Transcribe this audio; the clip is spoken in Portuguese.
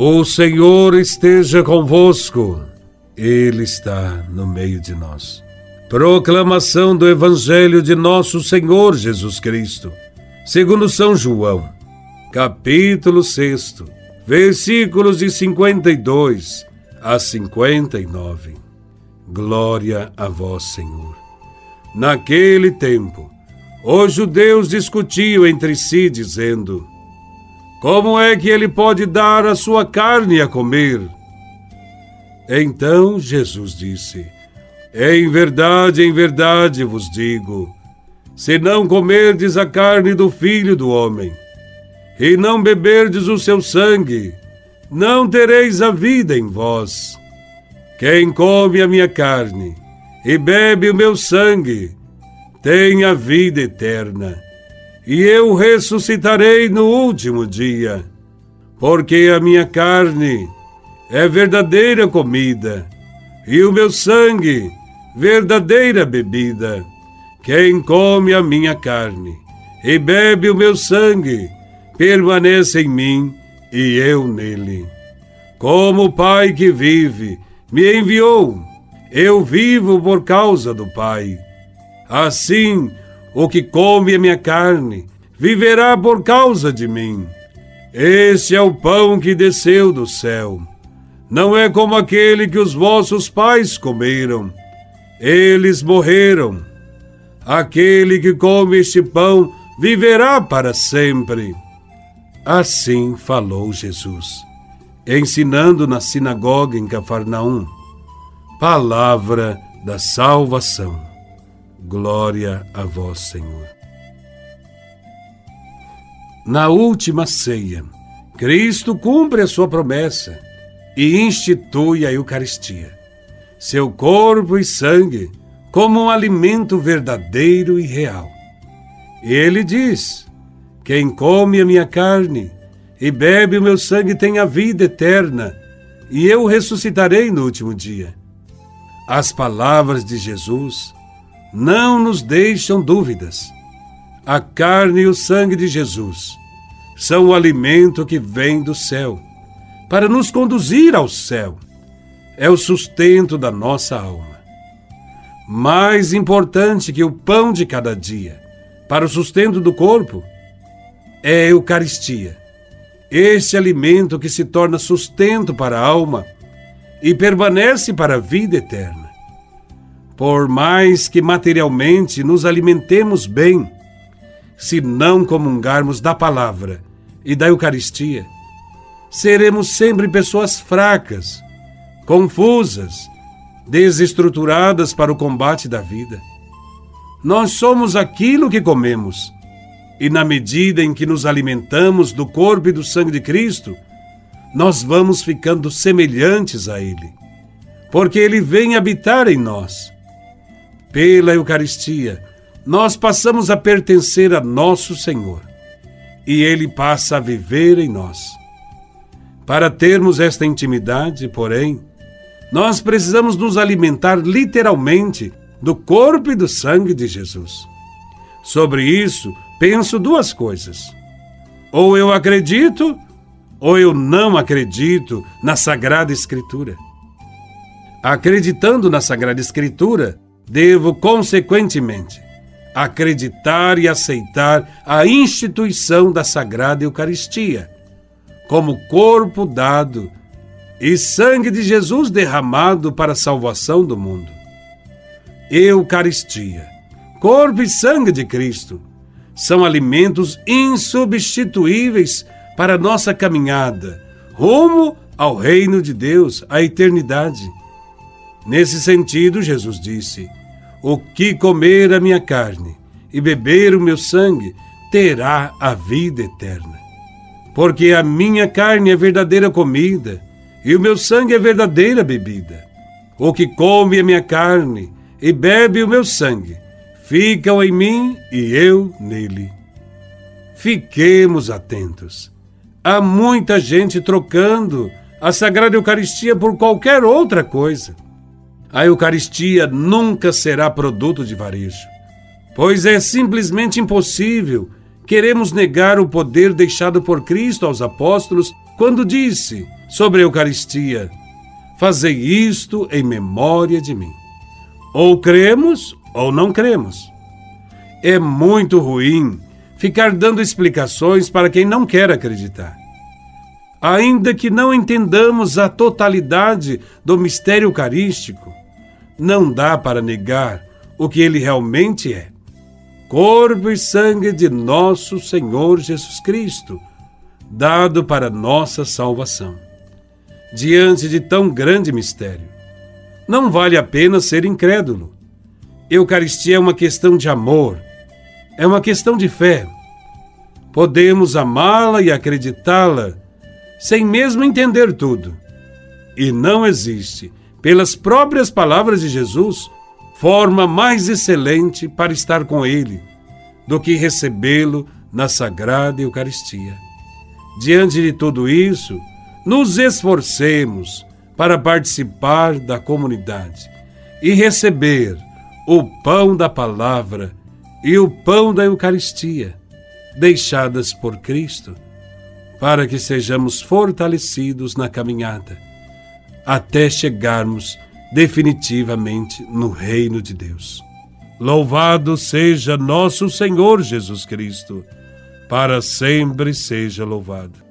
O Senhor esteja convosco, Ele está no meio de nós. Proclamação do Evangelho de Nosso Senhor Jesus Cristo, segundo São João, capítulo 6, versículos de 52 a 59. Glória a vós, Senhor. Naquele tempo, os judeus discutiam entre si, dizendo: como é que ele pode dar a sua carne a comer? Então Jesus disse: Em verdade, em verdade vos digo: se não comerdes a carne do filho do homem, e não beberdes o seu sangue, não tereis a vida em vós. Quem come a minha carne e bebe o meu sangue, tem a vida eterna e eu ressuscitarei no último dia, porque a minha carne é verdadeira comida, e o meu sangue verdadeira bebida. Quem come a minha carne e bebe o meu sangue, permanece em mim e eu nele. Como o Pai que vive me enviou, eu vivo por causa do Pai. Assim, o que come a minha carne viverá por causa de mim. Este é o pão que desceu do céu. Não é como aquele que os vossos pais comeram. Eles morreram. Aquele que come este pão viverá para sempre. Assim falou Jesus, ensinando na sinagoga em Cafarnaum. Palavra da salvação. Glória a vós, Senhor. Na última ceia, Cristo cumpre a sua promessa e institui a Eucaristia, seu corpo e sangue, como um alimento verdadeiro e real. Ele diz: Quem come a minha carne e bebe o meu sangue tem a vida eterna, e eu ressuscitarei no último dia. As palavras de Jesus não nos deixam dúvidas. A carne e o sangue de Jesus são o alimento que vem do céu, para nos conduzir ao céu. É o sustento da nossa alma. Mais importante que o pão de cada dia, para o sustento do corpo, é a Eucaristia, este alimento que se torna sustento para a alma e permanece para a vida eterna. Por mais que materialmente nos alimentemos bem, se não comungarmos da palavra e da Eucaristia, seremos sempre pessoas fracas, confusas, desestruturadas para o combate da vida. Nós somos aquilo que comemos, e na medida em que nos alimentamos do corpo e do sangue de Cristo, nós vamos ficando semelhantes a Ele, porque Ele vem habitar em nós pela Eucaristia, nós passamos a pertencer a nosso Senhor e Ele passa a viver em nós. Para termos esta intimidade, porém, nós precisamos nos alimentar literalmente do corpo e do sangue de Jesus. Sobre isso, penso duas coisas. Ou eu acredito, ou eu não acredito na Sagrada Escritura. Acreditando na Sagrada Escritura, devo, consequentemente, acreditar e aceitar a instituição da Sagrada Eucaristia, como corpo dado e sangue de Jesus derramado para a salvação do mundo. Eucaristia, corpo e sangue de Cristo, são alimentos insubstituíveis para a nossa caminhada rumo ao reino de Deus, à eternidade. Nesse sentido, Jesus disse: o que comer a minha carne e beber o meu sangue terá a vida eterna. Porque a minha carne é verdadeira comida e o meu sangue é verdadeira bebida. O que come a minha carne e bebe o meu sangue ficam em mim e eu nele. Fiquemos atentos. Há muita gente trocando a Sagrada Eucaristia por qualquer outra coisa. A Eucaristia nunca será produto de varejo, pois é simplesmente impossível queremos negar o poder deixado por Cristo aos apóstolos quando disse: sobre a Eucaristia: Fazei isto em memória de mim. Ou cremos ou não cremos. É muito ruim ficar dando explicações para quem não quer acreditar. Ainda que não entendamos a totalidade do mistério eucarístico, não dá para negar o que ele realmente é: corpo e sangue de nosso Senhor Jesus Cristo, dado para nossa salvação. Diante de tão grande mistério, não vale a pena ser incrédulo. Eucaristia é uma questão de amor, é uma questão de fé. Podemos amá-la e acreditá-la sem mesmo entender tudo. E não existe, pelas próprias palavras de Jesus, forma mais excelente para estar com Ele do que recebê-lo na Sagrada Eucaristia. Diante de tudo isso, nos esforcemos para participar da comunidade e receber o pão da palavra e o pão da Eucaristia, deixadas por Cristo, para que sejamos fortalecidos na caminhada, até chegarmos definitivamente no reino de Deus. Louvado seja nosso Senhor Jesus Cristo, para sempre seja louvado.